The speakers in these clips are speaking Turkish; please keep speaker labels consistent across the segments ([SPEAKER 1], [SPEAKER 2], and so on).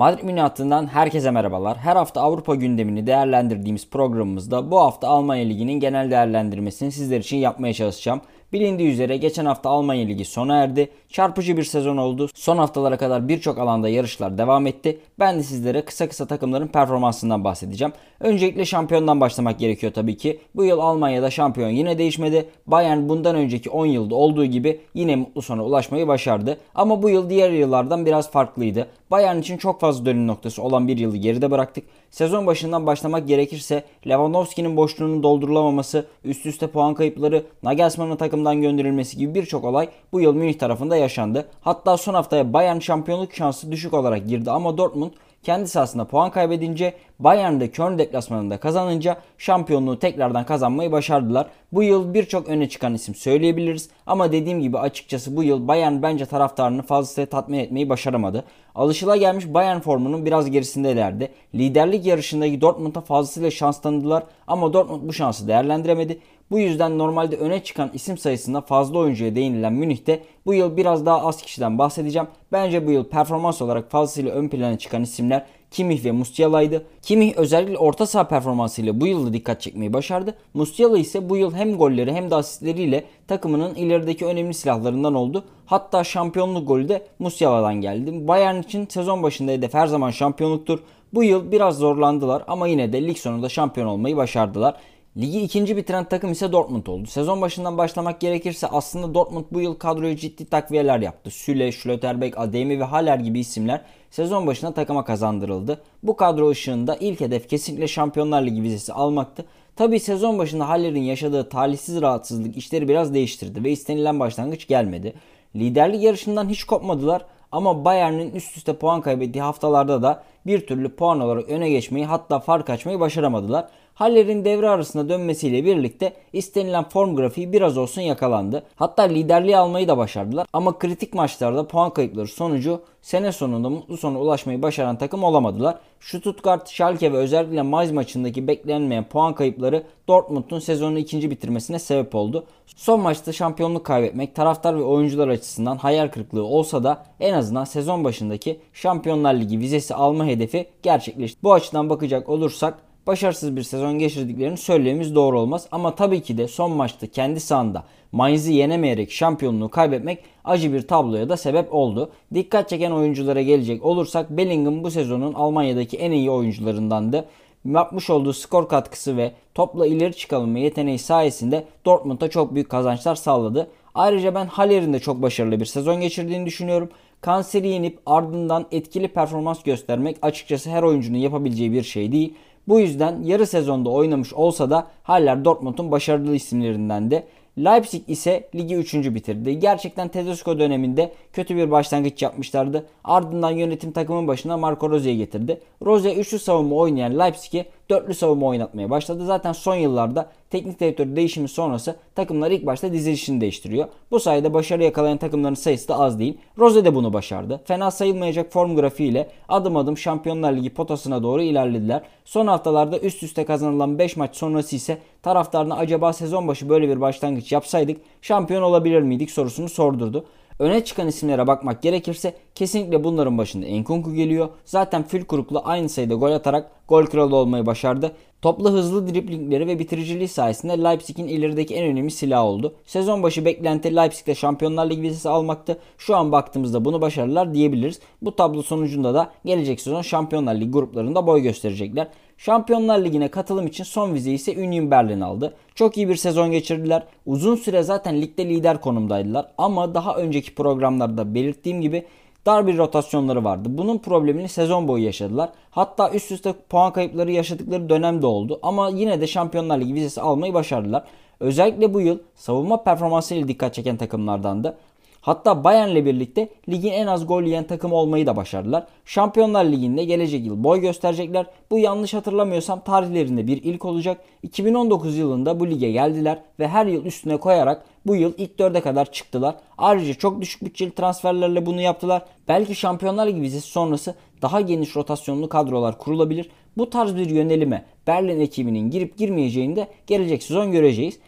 [SPEAKER 1] Madrid Mini hattından herkese merhabalar. Her hafta Avrupa gündemini değerlendirdiğimiz programımızda bu hafta Almanya Ligi'nin genel değerlendirmesini sizler için yapmaya çalışacağım. Bilindiği üzere geçen hafta Almanya Ligi sona erdi. Çarpıcı bir sezon oldu. Son haftalara kadar birçok alanda yarışlar devam etti. Ben de sizlere kısa kısa takımların performansından bahsedeceğim. Öncelikle şampiyondan başlamak gerekiyor tabii ki. Bu yıl Almanya'da şampiyon yine değişmedi. Bayern bundan önceki 10 yılda olduğu gibi yine mutlu sona ulaşmayı başardı. Ama bu yıl diğer yıllardan biraz farklıydı. Bayern için çok fazla dönüm noktası olan bir yılı geride bıraktık. Sezon başından başlamak gerekirse Lewandowski'nin boşluğunun doldurulamaması, üst üste puan kayıpları, Nagelsmann'ın takımdan gönderilmesi gibi birçok olay bu yıl Münih tarafında yaşandı. Hatta son haftaya Bayern şampiyonluk şansı düşük olarak girdi ama Dortmund kendi sahasında puan kaybedince Bayern'de Köln deplasmanında kazanınca şampiyonluğu tekrardan kazanmayı başardılar. Bu yıl birçok öne çıkan isim söyleyebiliriz ama dediğim gibi açıkçası bu yıl Bayern bence taraftarını fazlasıyla tatmin etmeyi başaramadı. Alışılagelmiş Bayern formunun biraz gerisindelerdi. Liderlik yarışındaki Dortmund'a fazlasıyla şans tanıdılar ama Dortmund bu şansı değerlendiremedi. Bu yüzden normalde öne çıkan isim sayısında fazla oyuncuya değinilen Münih'te bu yıl biraz daha az kişiden bahsedeceğim. Bence bu yıl performans olarak fazlasıyla ön plana çıkan isimler Kimih ve Musiala'ydı. Kimih özellikle orta saha performansıyla bu yılda dikkat çekmeyi başardı. Musiala ise bu yıl hem golleri hem de asistleriyle takımının ilerideki önemli silahlarından oldu. Hatta şampiyonluk golü de Musiala'dan geldi. Bayern için sezon başında hedef her zaman şampiyonluktur. Bu yıl biraz zorlandılar ama yine de lig sonunda şampiyon olmayı başardılar. Ligi ikinci bitiren takım ise Dortmund oldu. Sezon başından başlamak gerekirse aslında Dortmund bu yıl kadroya ciddi takviyeler yaptı. Süle, Schlotterbeck, Ademi ve Haller gibi isimler sezon başına takıma kazandırıldı. Bu kadro ışığında ilk hedef kesinlikle Şampiyonlar Ligi vizesi almaktı. Tabi sezon başında Haller'in yaşadığı talihsiz rahatsızlık işleri biraz değiştirdi ve istenilen başlangıç gelmedi. Liderlik yarışından hiç kopmadılar ama Bayern'in üst üste puan kaybettiği haftalarda da bir türlü puan olarak öne geçmeyi hatta fark açmayı başaramadılar. Haller'in devre arasında dönmesiyle birlikte istenilen form grafiği biraz olsun yakalandı. Hatta liderliği almayı da başardılar ama kritik maçlarda puan kayıpları sonucu sene sonunda mutlu sona ulaşmayı başaran takım olamadılar. Stuttgart, Schalke ve özellikle Mainz maçındaki beklenmeyen puan kayıpları Dortmund'un sezonu ikinci bitirmesine sebep oldu. Son maçta şampiyonluk kaybetmek taraftar ve oyuncular açısından hayal kırıklığı olsa da en azından sezon başındaki Şampiyonlar Ligi vizesi alma hedefi gerçekleşti. Bu açıdan bakacak olursak başarısız bir sezon geçirdiklerini söylememiz doğru olmaz. Ama tabii ki de son maçta kendi sahanda Mainz'i yenemeyerek şampiyonluğu kaybetmek acı bir tabloya da sebep oldu. Dikkat çeken oyunculara gelecek olursak Bellingham bu sezonun Almanya'daki en iyi oyuncularındandı. Yapmış olduğu skor katkısı ve topla ileri çıkabilme yeteneği sayesinde Dortmund'a çok büyük kazançlar sağladı. Ayrıca ben Haller'in de çok başarılı bir sezon geçirdiğini düşünüyorum. Kanseri yenip ardından etkili performans göstermek açıkçası her oyuncunun yapabileceği bir şey değil. Bu yüzden yarı sezonda oynamış olsa da Haller Dortmund'un başarılı isimlerinden de. Leipzig ise ligi 3. bitirdi. Gerçekten Tedesco döneminde kötü bir başlangıç yapmışlardı. Ardından yönetim takımın başına Marco Rose'yi getirdi. Rose üçlü savunma oynayan Leipzig'i dörtlü savunma oynatmaya başladı. Zaten son yıllarda teknik direktör değişimi sonrası takımlar ilk başta dizilişini değiştiriyor. Bu sayede başarı yakalayan takımların sayısı da az değil. Rose de bunu başardı. Fena sayılmayacak form grafiğiyle adım adım Şampiyonlar Ligi potasına doğru ilerlediler. Son haftalarda üst üste kazanılan 5 maç sonrası ise taraftarına acaba sezon başı böyle bir başlangıç yapsaydık şampiyon olabilir miydik sorusunu sordurdu. Öne çıkan isimlere bakmak gerekirse kesinlikle bunların başında Enkunku geliyor. Zaten Fülkuruk'la aynı sayıda gol atarak gol kralı olmayı başardı. Toplu hızlı driplingleri ve bitiriciliği sayesinde Leipzig'in ilerideki en önemli silahı oldu. Sezon başı beklenti Leipzig'te Şampiyonlar Ligi vizesi almaktı. Şu an baktığımızda bunu başarırlar diyebiliriz. Bu tablo sonucunda da gelecek sezon Şampiyonlar Ligi gruplarında boy gösterecekler. Şampiyonlar Ligi'ne katılım için son vizeyi ise Union Berlin aldı. Çok iyi bir sezon geçirdiler. Uzun süre zaten ligde lider konumdaydılar ama daha önceki programlarda belirttiğim gibi dar bir rotasyonları vardı. Bunun problemini sezon boyu yaşadılar. Hatta üst üste puan kayıpları yaşadıkları dönem de oldu ama yine de Şampiyonlar Ligi vizesi almayı başardılar. Özellikle bu yıl savunma performansıyla dikkat çeken takımlardandı. Hatta Bayern'le birlikte ligin en az gol yiyen takım olmayı da başardılar. Şampiyonlar Ligi'nde gelecek yıl boy gösterecekler. Bu yanlış hatırlamıyorsam tarihlerinde bir ilk olacak. 2019 yılında bu lige geldiler ve her yıl üstüne koyarak bu yıl ilk dörde kadar çıktılar. Ayrıca çok düşük bütçeli transferlerle bunu yaptılar. Belki Şampiyonlar Ligi vizesi sonrası daha geniş rotasyonlu kadrolar kurulabilir. Bu tarz bir yönelime Berlin ekibinin girip girmeyeceğini de gelecek sezon göreceğiz.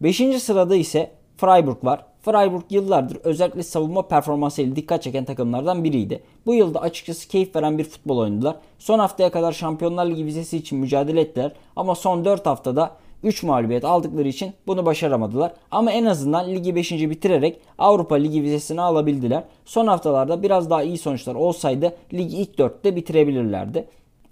[SPEAKER 1] 5. sırada ise Freiburg var. Freiburg yıllardır özellikle savunma performansıyla dikkat çeken takımlardan biriydi. Bu yılda açıkçası keyif veren bir futbol oynadılar. Son haftaya kadar Şampiyonlar Ligi vizesi için mücadele ettiler ama son 4 haftada 3 mağlubiyet aldıkları için bunu başaramadılar. Ama en azından ligi 5. bitirerek Avrupa Ligi vizesini alabildiler. Son haftalarda biraz daha iyi sonuçlar olsaydı ligi ilk 4'te bitirebilirlerdi.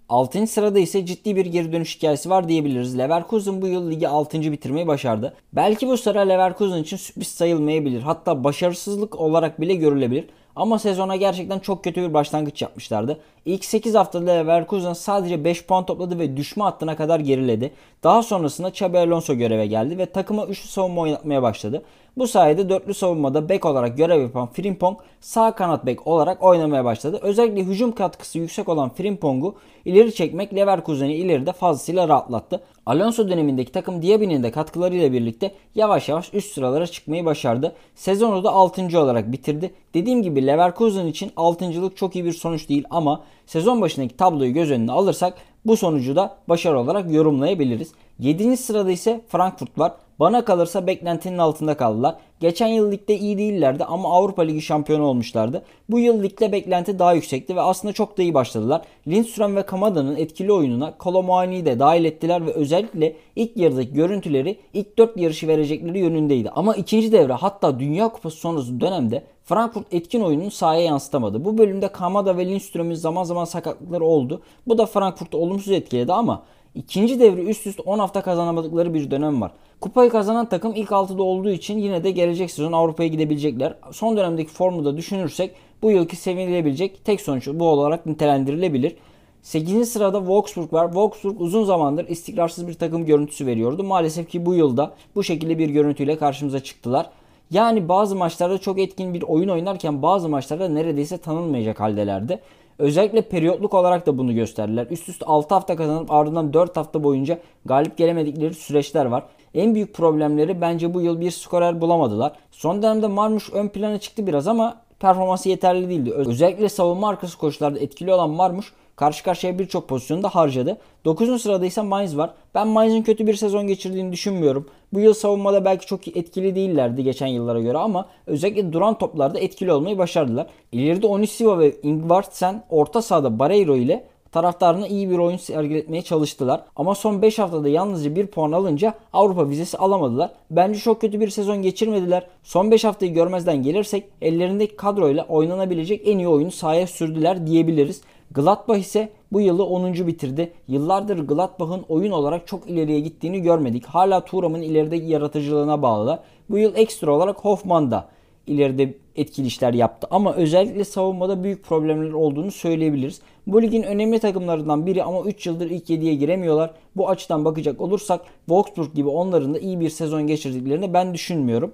[SPEAKER 1] 6. sırada ise ciddi bir geri dönüş hikayesi var diyebiliriz. Leverkusen bu yıl ligi 6. bitirmeyi başardı. Belki bu sıra Leverkusen için sürpriz sayılmayabilir. Hatta başarısızlık olarak bile görülebilir. Ama sezona gerçekten çok kötü bir başlangıç yapmışlardı. İlk 8 haftada Leverkusen sadece 5 puan topladı ve düşme hattına kadar geriledi. Daha sonrasında Xabi Alonso göreve geldi ve takıma üçlü savunma oynatmaya başladı. Bu sayede dörtlü savunmada bek olarak görev yapan Frimpong sağ kanat bek olarak oynamaya başladı. Özellikle hücum katkısı yüksek olan Frimpong'u ileri çekmek Leverkusen'i ileride fazlasıyla rahatlattı. Alonso dönemindeki takım Diaby'nin de katkılarıyla birlikte yavaş yavaş üst sıralara çıkmayı başardı. Sezonu da 6. olarak bitirdi. Dediğim gibi Leverkusen için 6.lık çok iyi bir sonuç değil ama sezon başındaki tabloyu göz önüne alırsak bu sonucu da başarı olarak yorumlayabiliriz. 7. sırada ise Frankfurt var. Bana kalırsa beklentinin altında kaldılar. Geçen yıl ligde iyi değillerdi ama Avrupa Ligi şampiyonu olmuşlardı. Bu yıl ligde beklenti daha yüksekti ve aslında çok da iyi başladılar. Lindström ve Kamada'nın etkili oyununa Kolomuani'yi de dahil ettiler ve özellikle ilk yarıdaki görüntüleri ilk 4 yarışı verecekleri yönündeydi. Ama ikinci devre hatta Dünya Kupası sonrası dönemde Frankfurt etkin oyununu sahaya yansıtamadı. Bu bölümde Kamada ve Lindström'ün zaman zaman sakatlıkları oldu. Bu da Frankfurt'u olumsuz etkiledi ama ikinci devre üst üste 10 hafta kazanamadıkları bir dönem var. Kupayı kazanan takım ilk 6'da olduğu için yine de gelecek sezon Avrupa'ya gidebilecekler. Son dönemdeki formu da düşünürsek bu yılki sevinilebilecek tek sonuç bu olarak nitelendirilebilir. 8. sırada Wolfsburg var. Wolfsburg uzun zamandır istikrarsız bir takım görüntüsü veriyordu. Maalesef ki bu yılda bu şekilde bir görüntüyle karşımıza çıktılar. Yani bazı maçlarda çok etkin bir oyun oynarken bazı maçlarda neredeyse tanınmayacak haldelerdi. Özellikle periyotluk olarak da bunu gösterdiler. Üst üste 6 hafta kazanıp ardından 4 hafta boyunca galip gelemedikleri süreçler var. En büyük problemleri bence bu yıl bir skorer bulamadılar. Son dönemde Marmuş ön plana çıktı biraz ama performansı yeterli değildi. Özellikle savunma arkası koşularda etkili olan Marmuş karşı karşıya birçok pozisyonda harcadı. 9. sırada ise Mainz var. Ben Mainz'in kötü bir sezon geçirdiğini düşünmüyorum. Bu yıl savunmada belki çok etkili değillerdi geçen yıllara göre ama özellikle duran toplarda etkili olmayı başardılar. İleride Onisiva ve Ingvartsen orta sahada Barreiro ile taraftarına iyi bir oyun sergiletmeye çalıştılar. Ama son 5 haftada yalnızca 1 puan alınca Avrupa vizesi alamadılar. Bence çok kötü bir sezon geçirmediler. Son 5 haftayı görmezden gelirsek ellerindeki kadroyla oynanabilecek en iyi oyunu sahaya sürdüler diyebiliriz. Gladbach ise bu yılı 10. bitirdi. Yıllardır Gladbach'ın oyun olarak çok ileriye gittiğini görmedik. Hala Thuram'ın ileride yaratıcılığına bağlı. Bu yıl ekstra olarak Hoffman da ileride etkili işler yaptı. Ama özellikle savunmada büyük problemler olduğunu söyleyebiliriz. Bu ligin önemli takımlarından biri ama 3 yıldır ilk 7'ye giremiyorlar. Bu açıdan bakacak olursak Wolfsburg gibi onların da iyi bir sezon geçirdiklerini ben düşünmüyorum.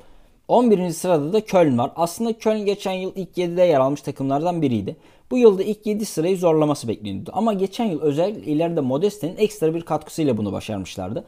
[SPEAKER 1] 11. sırada da Köln var. Aslında Köln geçen yıl ilk 7'de yer almış takımlardan biriydi. Bu yılda ilk 7 sırayı zorlaması bekleniyordu. Ama geçen yıl özellikle ileride Modeste'nin ekstra bir katkısıyla bunu başarmışlardı.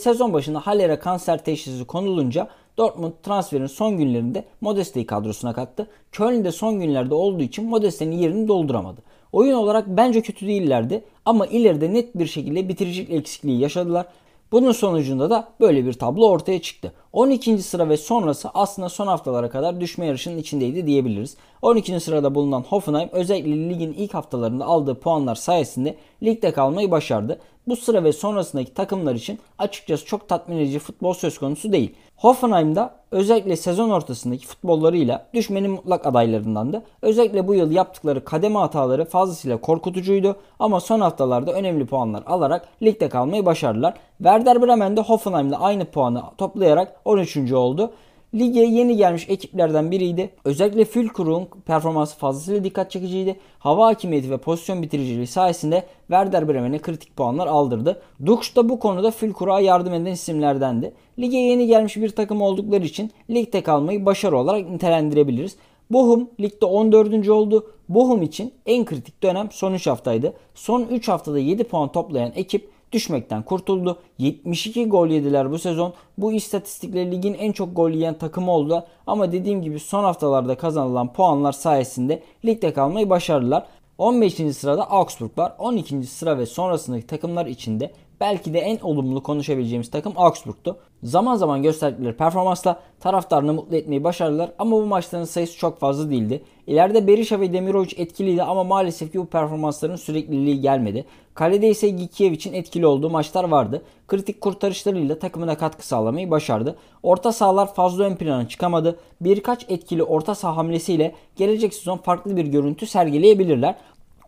[SPEAKER 1] Sezon başında Haller'e kanser teşhisi konulunca Dortmund transferin son günlerinde Modeste'yi kadrosuna kattı. Köln de son günlerde olduğu için Modeste'nin yerini dolduramadı. Oyun olarak bence kötü değillerdi ama ileride net bir şekilde bitiricilik eksikliği yaşadılar. Bunun sonucunda da böyle bir tablo ortaya çıktı. 12. sıra ve sonrası aslında son haftalara kadar düşme yarışının içindeydi diyebiliriz. 12. sırada bulunan Hoffenheim özellikle ligin ilk haftalarında aldığı puanlar sayesinde ligde kalmayı başardı. Bu sıra ve sonrasındaki takımlar için açıkçası çok tatmin edici futbol söz konusu değil. Hoffenheim'da özellikle sezon ortasındaki futbollarıyla düşmenin mutlak adaylarındandı. Özellikle bu yıl yaptıkları kademe hataları fazlasıyla korkutucuydu ama son haftalarda önemli puanlar alarak ligde kalmayı başardılar. Werder Bremen de Hoffenheim'le aynı puanı toplayarak 13. oldu. Lige yeni gelmiş ekiplerden biriydi. Özellikle Fülkur'un performansı fazlasıyla dikkat çekiciydi. Hava hakimiyeti ve pozisyon bitiriciliği sayesinde Werder Bremen'e kritik puanlar aldırdı. Dux da bu konuda Fülkur'a yardım eden isimlerdendi. Lige yeni gelmiş bir takım oldukları için ligde kalmayı başarı olarak nitelendirebiliriz. Bochum ligde 14. oldu. Bochum için en kritik dönem son 3 haftaydı. Son 3 haftada 7 puan toplayan ekip düşmekten kurtuldu. 72 gol yediler bu sezon. Bu istatistikle ligin en çok gol yiyen takımı oldu. Ama dediğim gibi son haftalarda kazanılan puanlar sayesinde ligde kalmayı başardılar. 15. sırada Augsburg var. 12. sıra ve sonrasındaki takımlar içinde belki de en olumlu konuşabileceğimiz takım Augsburg'tu. Zaman zaman gösterdikleri performansla taraftarını mutlu etmeyi başardılar ama bu maçların sayısı çok fazla değildi. İleride Berisha ve Demirovic etkiliydi ama maalesef ki bu performansların sürekliliği gelmedi. Kalede ise Gikievic'in etkili olduğu maçlar vardı. Kritik kurtarışlarıyla takımına katkı sağlamayı başardı. Orta sahalar fazla ön plana çıkamadı. Birkaç etkili orta saha hamlesiyle gelecek sezon farklı bir görüntü sergileyebilirler.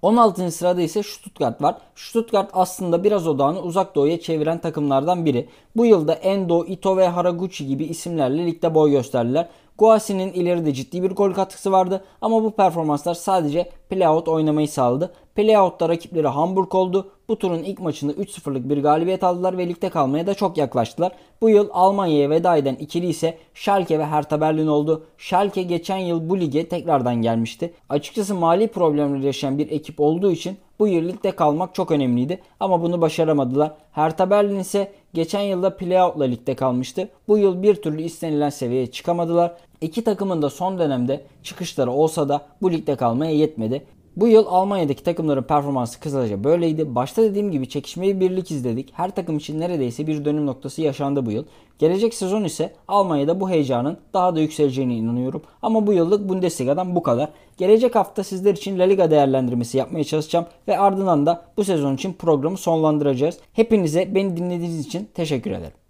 [SPEAKER 1] 16. sırada ise Stuttgart var. Stuttgart aslında biraz odağını uzak doğuya çeviren takımlardan biri. Bu yılda Endo, Ito ve Haraguchi gibi isimlerle ligde boy gösterdiler. Guasi'nin ileride ciddi bir gol katkısı vardı ama bu performanslar sadece playout oynamayı sağladı. Playout'ta rakipleri Hamburg oldu. Bu turun ilk maçında 3-0'lık bir galibiyet aldılar ve ligde kalmaya da çok yaklaştılar. Bu yıl Almanya'ya veda eden ikili ise Schalke ve Hertha Berlin oldu. Schalke geçen yıl bu lige tekrardan gelmişti. Açıkçası mali problemleri yaşayan bir ekip olduğu için bu yıl ligde kalmak çok önemliydi ama bunu başaramadılar. Hertha Berlin ise geçen yılda playout'la ligde kalmıştı. Bu yıl bir türlü istenilen seviyeye çıkamadılar. İki takımın da son dönemde çıkışları olsa da bu ligde kalmaya yetmedi. Bu yıl Almanya'daki takımların performansı kısaca böyleydi. Başta dediğim gibi çekişmeli birlik izledik. Her takım için neredeyse bir dönüm noktası yaşandı bu yıl. Gelecek sezon ise Almanya'da bu heyecanın daha da yükseleceğine inanıyorum. Ama bu yıllık Bundesliga'dan bu kadar. Gelecek hafta sizler için La Liga değerlendirmesi yapmaya çalışacağım ve ardından da bu sezon için programı sonlandıracağız. Hepinize beni dinlediğiniz için teşekkür ederim.